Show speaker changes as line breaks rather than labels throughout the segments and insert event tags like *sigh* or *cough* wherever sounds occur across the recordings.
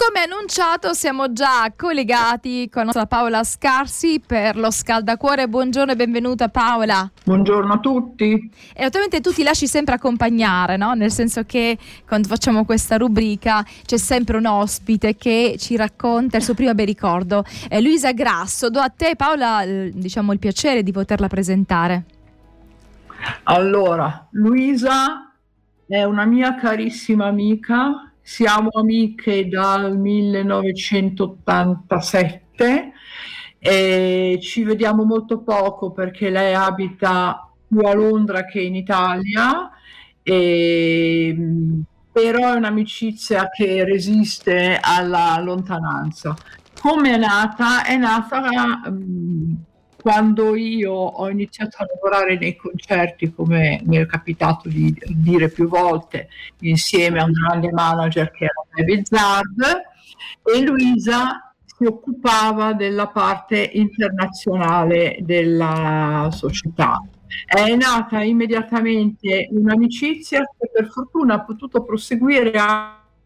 come annunciato siamo già collegati con la nostra Paola Scarsi per lo scaldacuore. Buongiorno e benvenuta Paola.
Buongiorno a tutti.
E naturalmente tu ti lasci sempre accompagnare, no? Nel senso che quando facciamo questa rubrica c'è sempre un ospite che ci racconta il suo primo bel ricordo. Eh, Luisa Grasso, do a te Paola diciamo il piacere di poterla presentare.
Allora, Luisa è una mia carissima amica siamo amiche dal 1987 e ci vediamo molto poco perché lei abita più a Londra che in Italia, e, però è un'amicizia che resiste alla lontananza. Come è nata? È nata um, quando io ho iniziato a lavorare nei concerti, come mi è capitato di dire più volte, insieme a un grande manager che era Baby Zard, e Luisa si occupava della parte internazionale della società. È nata immediatamente un'amicizia che per fortuna ha potuto proseguire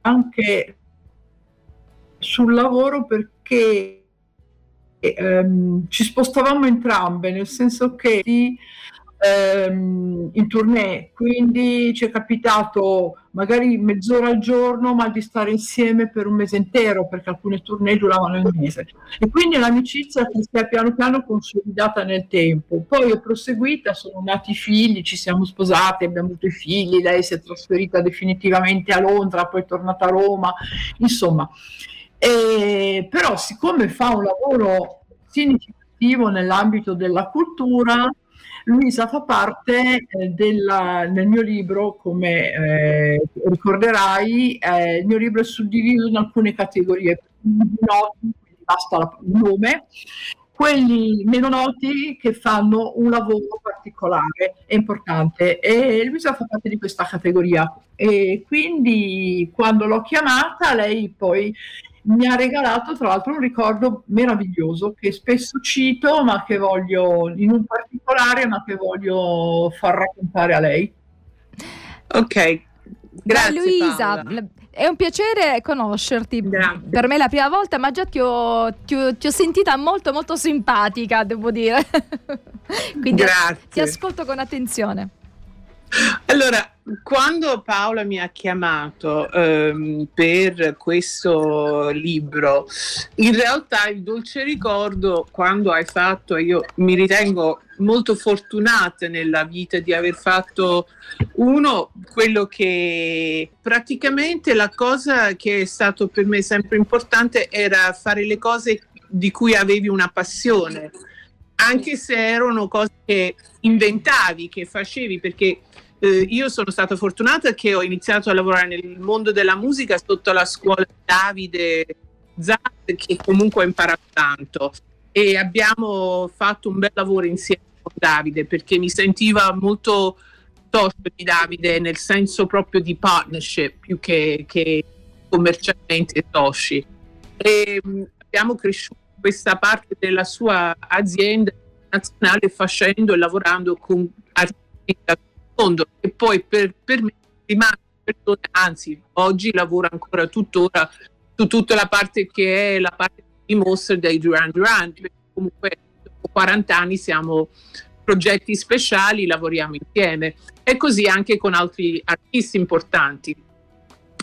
anche sul lavoro perché ehm, ci spostavamo entrambe, nel senso che ehm, in tournée, quindi ci è capitato magari mezz'ora al giorno, ma di stare insieme per un mese intero, perché alcune tournée duravano un mese. E quindi che si è piano piano consolidata nel tempo. Poi è proseguita, sono nati i figli, ci siamo sposati, abbiamo avuto i figli, lei si è trasferita definitivamente a Londra, poi è tornata a Roma, insomma. E, però siccome fa un lavoro significativo nell'ambito della cultura, Luisa fa parte eh, della, nel mio libro, come eh, ricorderai, eh, il mio libro è suddiviso in alcune categorie, noti, basta la, il nome, quelli meno noti che fanno un lavoro particolare e importante. E Luisa fa parte di questa categoria. E quindi quando l'ho chiamata lei poi mi ha regalato tra l'altro un ricordo meraviglioso che spesso cito, ma che voglio, in un particolare, ma che voglio far raccontare a lei.
Ok, grazie.
Luisa, Paola. è un piacere conoscerti. Grazie. Per me è la prima volta, ma già ti ho, ti ho, ti ho sentita molto, molto simpatica, devo dire. *laughs* Quindi grazie. ti ascolto con attenzione.
Allora, quando Paola mi ha chiamato ehm, per questo libro, in realtà il dolce ricordo, quando hai fatto, io mi ritengo molto fortunata nella vita di aver fatto uno, quello che praticamente la cosa che è stato per me sempre importante era fare le cose di cui avevi una passione anche se erano cose che inventavi, che facevi, perché eh, io sono stata fortunata che ho iniziato a lavorare nel mondo della musica sotto la scuola di Davide Zad, che comunque ho imparato tanto. E abbiamo fatto un bel lavoro insieme con Davide perché mi sentiva molto tosco di Davide nel senso proprio di partnership più che, che commercialmente tosci. E mm, abbiamo cresciuto questa parte della sua azienda nazionale facendo e lavorando con artisti mondo e poi per, per me rimane persone, anzi oggi lavora ancora tuttora su tutta la parte che è la parte di mostra dei Duran Duran, comunque dopo 40 anni siamo progetti speciali, lavoriamo insieme e così anche con altri artisti importanti.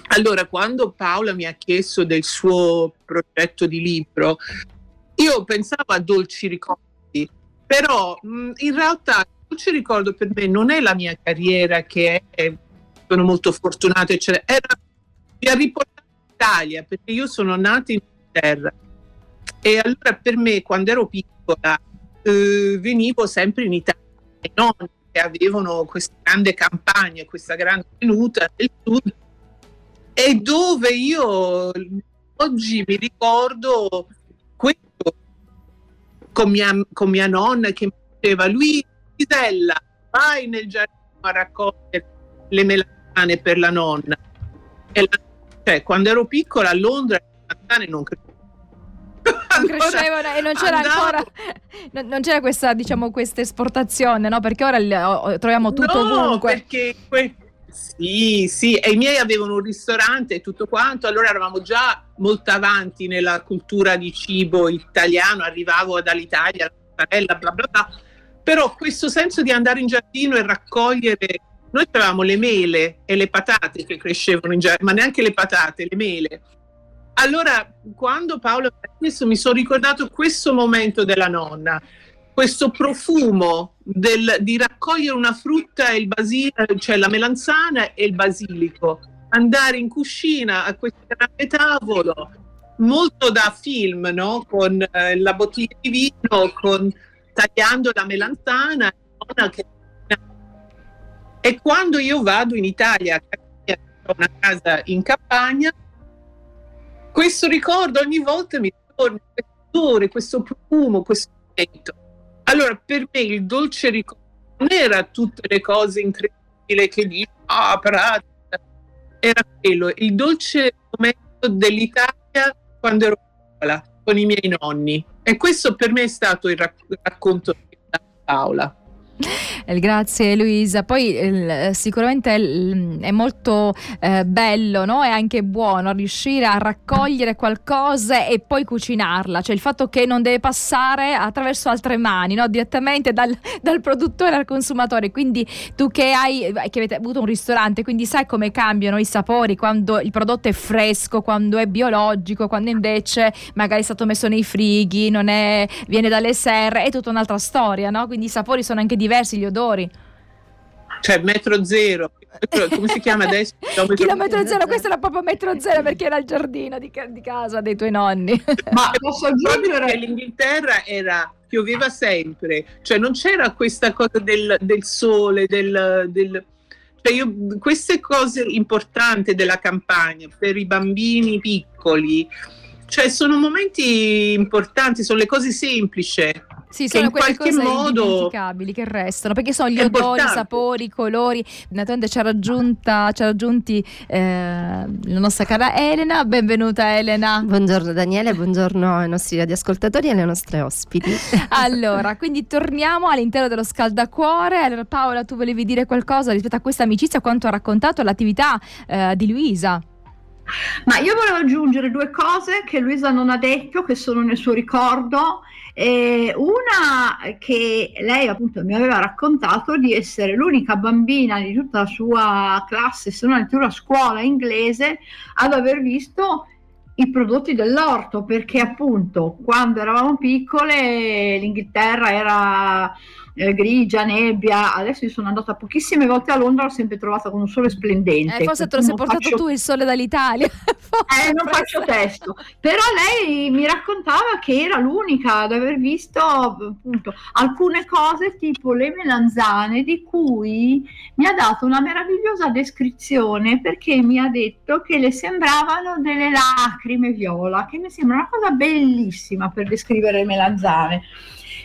Allora, quando Paola mi ha chiesto del suo progetto di libro, io pensavo a dolci ricordi, però mh, in realtà ci ricordo per me non è la mia carriera che è, sono molto fortunata, eccetera, era, mi ha riportato in Italia perché io sono nata in Inghilterra. E allora per me quando ero piccola eh, venivo sempre in Italia. I nonni che avevano questa grande campagna, questa grande tenuta del sud e dove io oggi mi ricordo con mia, con mia nonna che mi diceva lui Gisella, vai nel giardino a raccogliere le melane per la nonna. E la, cioè, quando ero piccola a Londra le melane non crescevano.
Non crescevano e non c'era andavo. ancora *laughs* non, non, c'era questa diciamo questa esportazione no perché ora oh, troviamo tutto
no,
ovunque
perché que- Sì, sì, e i miei avevano un ristorante e tutto quanto, allora eravamo già molto avanti nella cultura di cibo italiano, arrivavo dall'Italia, la bla bla bla, però questo senso di andare in giardino e raccogliere, noi avevamo le mele e le patate che crescevano in giardino, ma neanche le patate, le mele. Allora, quando Paolo questo, mi sono ricordato questo momento della nonna, questo profumo del, di raccogliere una frutta il basilico, cioè la melanzana e il basilico, andare in cucina a questo grande tavolo, molto da film, no? con eh, la bottiglia di vino, con, tagliando la melanzana. E quando io vado in Italia, ho una casa in campagna, questo ricordo ogni volta mi torna, questo odore, questo profumo, questo momento. Allora, per me il dolce ricordo non era tutte le cose incredibili che dico, ah, pratica. era quello, il dolce momento dell'Italia quando ero piccola, con i miei nonni. E questo per me è stato il racconto di Paola.
Eh, grazie Luisa. Poi sicuramente è molto eh, bello no? e anche buono riuscire a raccogliere qualcosa e poi cucinarla, cioè il fatto che non deve passare attraverso altre mani, no? direttamente dal, dal, produttore al consumatore. Quindi tu che hai eh, che avete avuto un ristorante, quindi sai come cambiano i sapori quando il prodotto è fresco, quando è biologico, quando invece magari è stato messo nei frighi, non è, viene dalle serre, è tutta un'altra storia, no? Quindi i sapori sono anche diversi, gli odori.
Cioè metro zero, come si chiama adesso?
Chilometro, *laughs* Chilometro zero, questo era proprio metro zero perché era il giardino di, di casa dei tuoi nonni. *laughs*
Ma posso aggiungere che l'Inghilterra era pioveva sempre, cioè non c'era questa cosa del, del sole, del, del cioè io, queste cose importanti della campagna per i bambini piccoli, cioè sono momenti importanti, sono le cose semplici
sì, sono quelle cose modo indimenticabili che restano, perché sono gli odori, i sapori, i colori. Naturalmente ci ha, raggiunta, ci ha raggiunti eh, la nostra cara Elena. Benvenuta Elena.
Buongiorno Daniele, buongiorno ai nostri radioascoltatori e alle nostre ospiti. *laughs*
allora, quindi torniamo all'interno dello scaldacuore. Allora, Paola, tu volevi dire qualcosa rispetto a questa amicizia, quanto ha raccontato l'attività eh, di Luisa?
Ma io volevo aggiungere due cose che Luisa non ha detto, che sono nel suo ricordo. Eh, una che lei appunto mi aveva raccontato di essere l'unica bambina di tutta la sua classe, se non addirittura scuola inglese, ad aver visto i prodotti dell'orto, perché appunto quando eravamo piccole l'Inghilterra era eh, grigia, nebbia. Adesso io sono andata pochissime volte a Londra, l'ho sempre trovata con un sole splendente.
Eh, forse te lo sei portato faccio... tu il sole dall'Italia. *laughs*
eh, non faccio testo. Però lei mi raccontava che era l'unica ad aver visto appunto alcune cose tipo le melanzane di cui mi ha dato una meravigliosa descrizione perché mi ha detto che le sembravano delle lacrime viola, che mi sembra una cosa bellissima per descrivere le melanzane.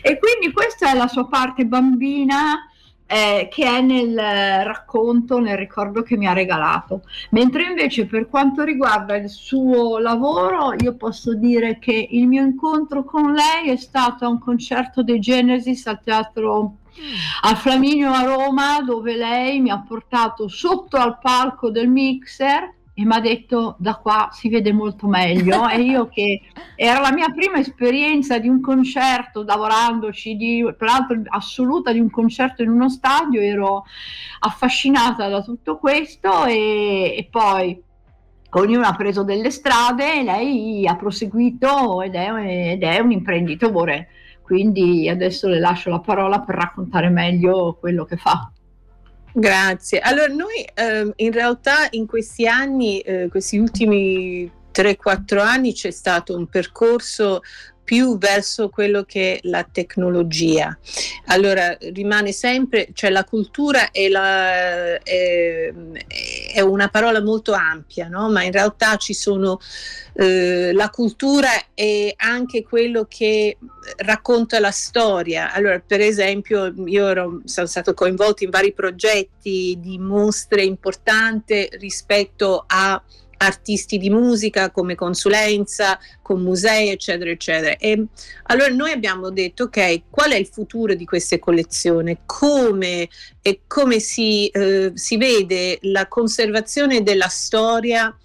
E quindi questa è la sua parte bambina eh, che è nel racconto, nel ricordo che mi ha regalato. Mentre invece per quanto riguarda il suo lavoro, io posso dire che il mio incontro con lei è stato a un concerto dei Genesis al teatro al Flaminio a Roma, dove lei mi ha portato sotto al palco del mixer e mi ha detto da qua si vede molto meglio. *laughs* E io che era la mia prima esperienza di un concerto lavorandoci di, tra l'altro assoluta di un concerto in uno stadio ero affascinata da tutto questo e, e poi ognuno ha preso delle strade e lei ha proseguito ed è, ed è un imprenditore. Quindi adesso le lascio la parola per raccontare meglio quello che fa
Grazie. Allora, noi eh, in realtà in questi anni, eh, questi ultimi 3-4 anni, c'è stato un percorso più verso quello che è la tecnologia. Allora rimane sempre, cioè la cultura è, la, è, è una parola molto ampia, no? ma in realtà ci sono eh, la cultura è anche quello che racconta la storia. Allora, per esempio, io ero, sono stato coinvolto in vari progetti di mostre importanti rispetto a artisti di musica come consulenza, con musei, eccetera, eccetera. E allora noi abbiamo detto, ok, qual è il futuro di queste collezioni? Come, e come si, eh, si vede la conservazione della storia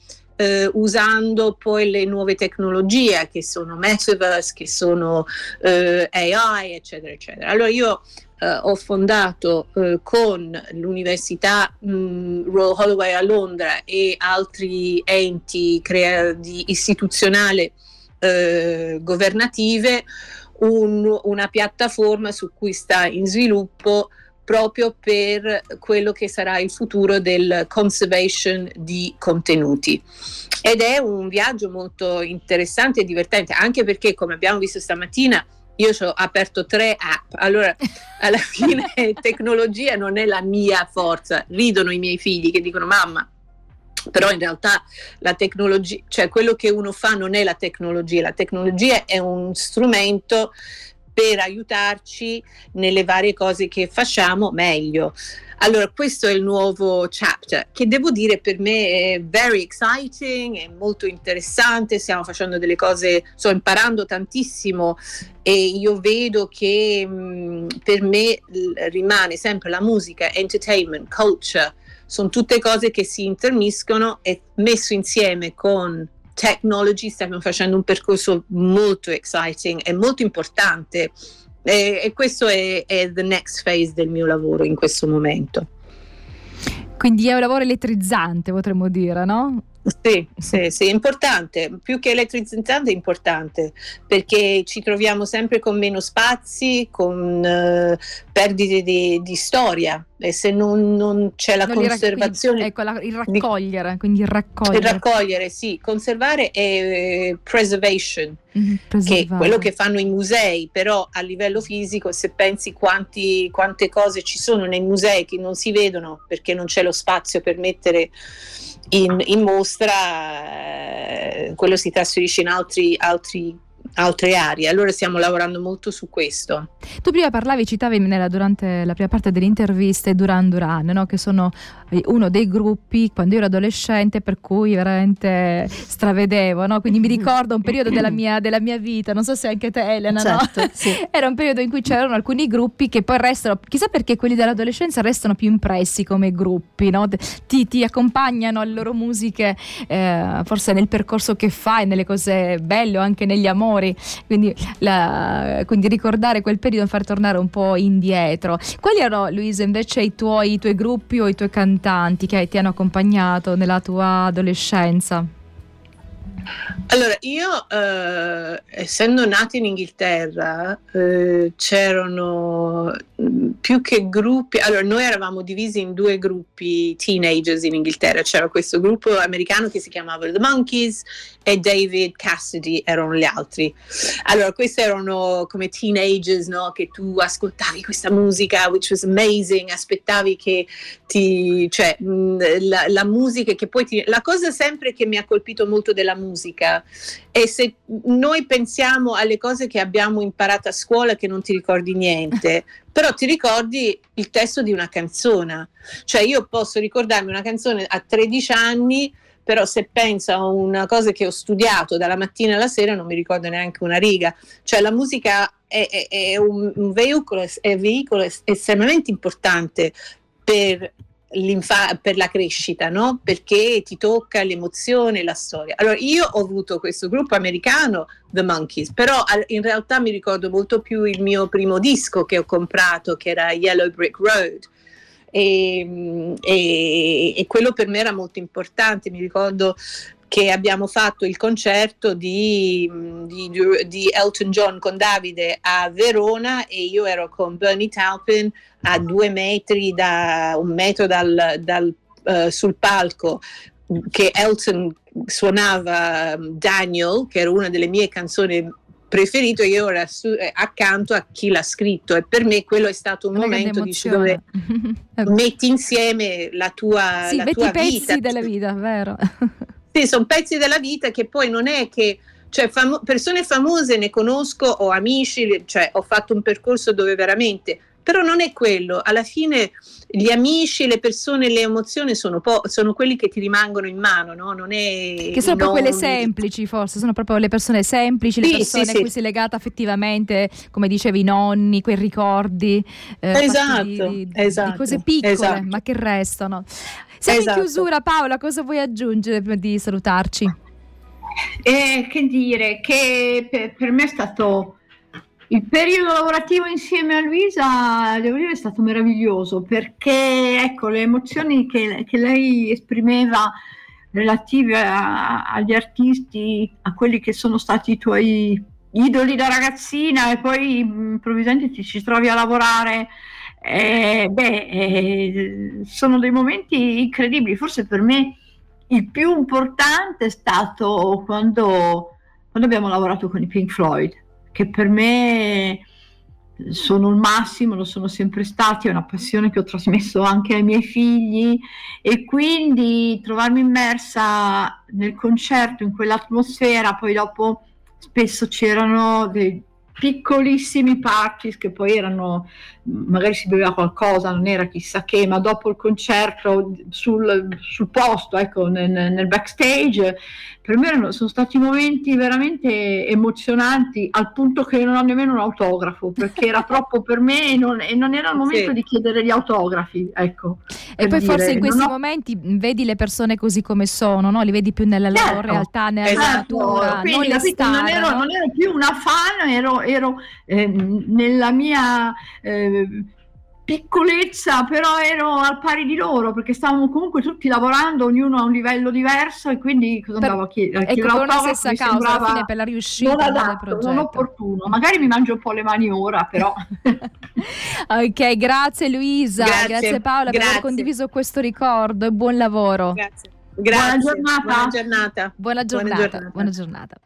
eh, usando poi le nuove tecnologie che sono metaverse, che sono eh, AI, eccetera, eccetera. Allora io Uh, ho fondato uh, con l'Università um, Royal Holloway a Londra e altri enti crea- di istituzionali uh, governative un, una piattaforma su cui sta in sviluppo proprio per quello che sarà il futuro del conservation di contenuti. Ed è un viaggio molto interessante e divertente, anche perché, come abbiamo visto stamattina, io ho aperto tre app, allora *laughs* alla fine tecnologia non è la mia forza, ridono i miei figli che dicono mamma, però in realtà la tecnologia, cioè quello che uno fa non è la tecnologia, la tecnologia è un strumento per aiutarci nelle varie cose che facciamo meglio. Allora, questo è il nuovo chapter che devo dire per me è very exciting, è molto interessante, stiamo facendo delle cose, sto imparando tantissimo e io vedo che mh, per me rimane sempre la musica, entertainment, culture, sono tutte cose che si intermiscono e messo insieme con technology stiamo facendo un percorso molto exciting e molto importante e, e questo è, è the next phase del mio lavoro in questo momento.
Quindi è un lavoro elettrizzante, potremmo dire, no?
Sì, sì, sì, importante, più che elettrizzante è importante perché ci troviamo sempre con meno spazi, con uh, perdite di, di, storia e se non, non c'è la non conservazione...
ecco, la, il raccogliere, di, quindi il raccogliere.
Il raccogliere, sì, conservare e preservation, mm-hmm, che è quello che fanno i musei, però a livello fisico se pensi quanti, quante cose ci sono nei musei che non si vedono perché non c'è lo spazio per mettere in, in mostra, eh, quello si trasferisce in altri, altri altre aree. Allora stiamo lavorando molto su questo.
Tu prima parlavi, citavi nella, durante la prima parte dell'intervista Duran Duran, no? che sono eh, uno dei gruppi quando io ero adolescente per cui veramente stravedevo, no? quindi mi ricordo un periodo della mia, della mia, vita, non so se anche te Elena, certo, no? sì. *laughs* era un periodo in cui c'erano alcuni gruppi che poi restano, chissà perché quelli dell'adolescenza restano più impressi come gruppi, no? ti, ti, accompagnano alle loro musiche eh, forse nel percorso che fai, nelle cose belle o anche negli amori fuori, quindi, la, quindi ricordare quel periodo e far tornare un po' indietro. Quali erano, Luisa, invece i tuoi, i tuoi gruppi o i tuoi cantanti che ti hanno accompagnato nella tua adolescenza?
Allora, io eh, essendo nata in Inghilterra, eh, c'erano mm, più che gruppi, allora noi eravamo divisi in due gruppi teenagers in Inghilterra, c'era questo gruppo americano che si chiamava The Monkeys e David Cassidy erano gli altri. Allora, questi erano come teenagers, no? Che tu ascoltavi questa musica, which was amazing, aspettavi che ti, cioè, mh, mm, la, la musica che poi ti, la cosa sempre che mi ha colpito molto della musica musica e se noi pensiamo alle cose che abbiamo imparato a scuola che non ti ricordi niente, *laughs* però ti ricordi il testo di una canzone. Cioè io posso ricordarmi una canzone a 13 anni, però se penso a una cosa che ho studiato dalla mattina alla sera non mi ricordo neanche una riga. Cioè la musica è, è, è un, un veicolo, è veicolo estremamente importante per per la crescita, no? Perché ti tocca l'emozione, la storia. Allora, io ho avuto questo gruppo americano, The Monkeys, però in realtà mi ricordo molto più il mio primo disco che ho comprato, che era Yellow Brick Road. E, e, e quello per me era molto importante. Mi ricordo che abbiamo fatto il concerto di, di, di, Elton John con Davide a Verona e io ero con Bernie Taupin a due metri da un metro dal, dal, uh, sul palco che Elton suonava um, Daniel che era una delle mie canzoni preferite io ero su, eh, accanto a chi l'ha scritto e per me quello è stato un una momento dici, dove *laughs* metti insieme la tua,
sì,
la tua
vita.
pezzi
della vita, vero?
Sì, sono pezzi della vita che poi non è che cioè famo- persone famose ne conosco, ho amici, cioè ho fatto un percorso dove veramente però non è quello, alla fine gli amici, le persone, le emozioni sono, po- sono quelli che ti rimangono in mano, no? Non è
che sono proprio quelle semplici, forse, sono proprio le persone semplici, le sì, persone sì, a cui sì. è legata affettivamente, come dicevi, i nonni, quei ricordi
eh, esatto, di,
di,
esatto,
di, cose piccole,
esatto.
ma che restano. Siamo esatto. in chiusura, Paola, cosa vuoi aggiungere prima di salutarci?
Eh, che dire, che per, per me è stato il periodo lavorativo insieme a Luisa, devo dire, è stato meraviglioso perché ecco, le emozioni che, che lei esprimeva relative a, agli artisti, a quelli che sono stati i tuoi idoli da ragazzina e poi improvvisamente ti ci trovi a lavorare, eh, beh, eh, sono dei momenti incredibili. Forse per me il più importante è stato quando, quando abbiamo lavorato con i Pink Floyd che per me sono il massimo, lo sono sempre stati, è una passione che ho trasmesso anche ai miei figli e quindi trovarmi immersa nel concerto, in quell'atmosfera, poi dopo spesso c'erano dei, piccolissimi parties che poi erano, magari si beveva qualcosa, non era chissà che, ma dopo il concerto sul, sul posto, ecco, nel, nel, backstage, per me erano, sono stati momenti veramente emozionanti al punto che non ho nemmeno un autografo, perché era troppo per me e non, e non era il momento sì. di chiedere gli autografi, ecco.
E poi dire, forse in questi ho... momenti vedi le persone così come sono, no? li vedi più nella certo. loro realtà, nella esatto. natura,
Quindi,
non,
star, non, ero,
no?
non, ero, più una fan, ero, ero eh, nella mia eh, piccolezza, però ero al pari di loro perché stavamo comunque tutti lavorando, ognuno a un livello diverso e quindi cosa per, andavo a chiedere?
Ecco, per una stessa causa, alla fine per la riuscita
non adatto, non opportuno. Magari mi mangio un po' le mani ora, però. *laughs*
ok, grazie Luisa, grazie, grazie Paola grazie. per aver condiviso questo ricordo e buon lavoro.
Grazie. Grazie.
Buona giornata.
Buona giornata.
Buona giornata. Buona giornata. Buona giornata.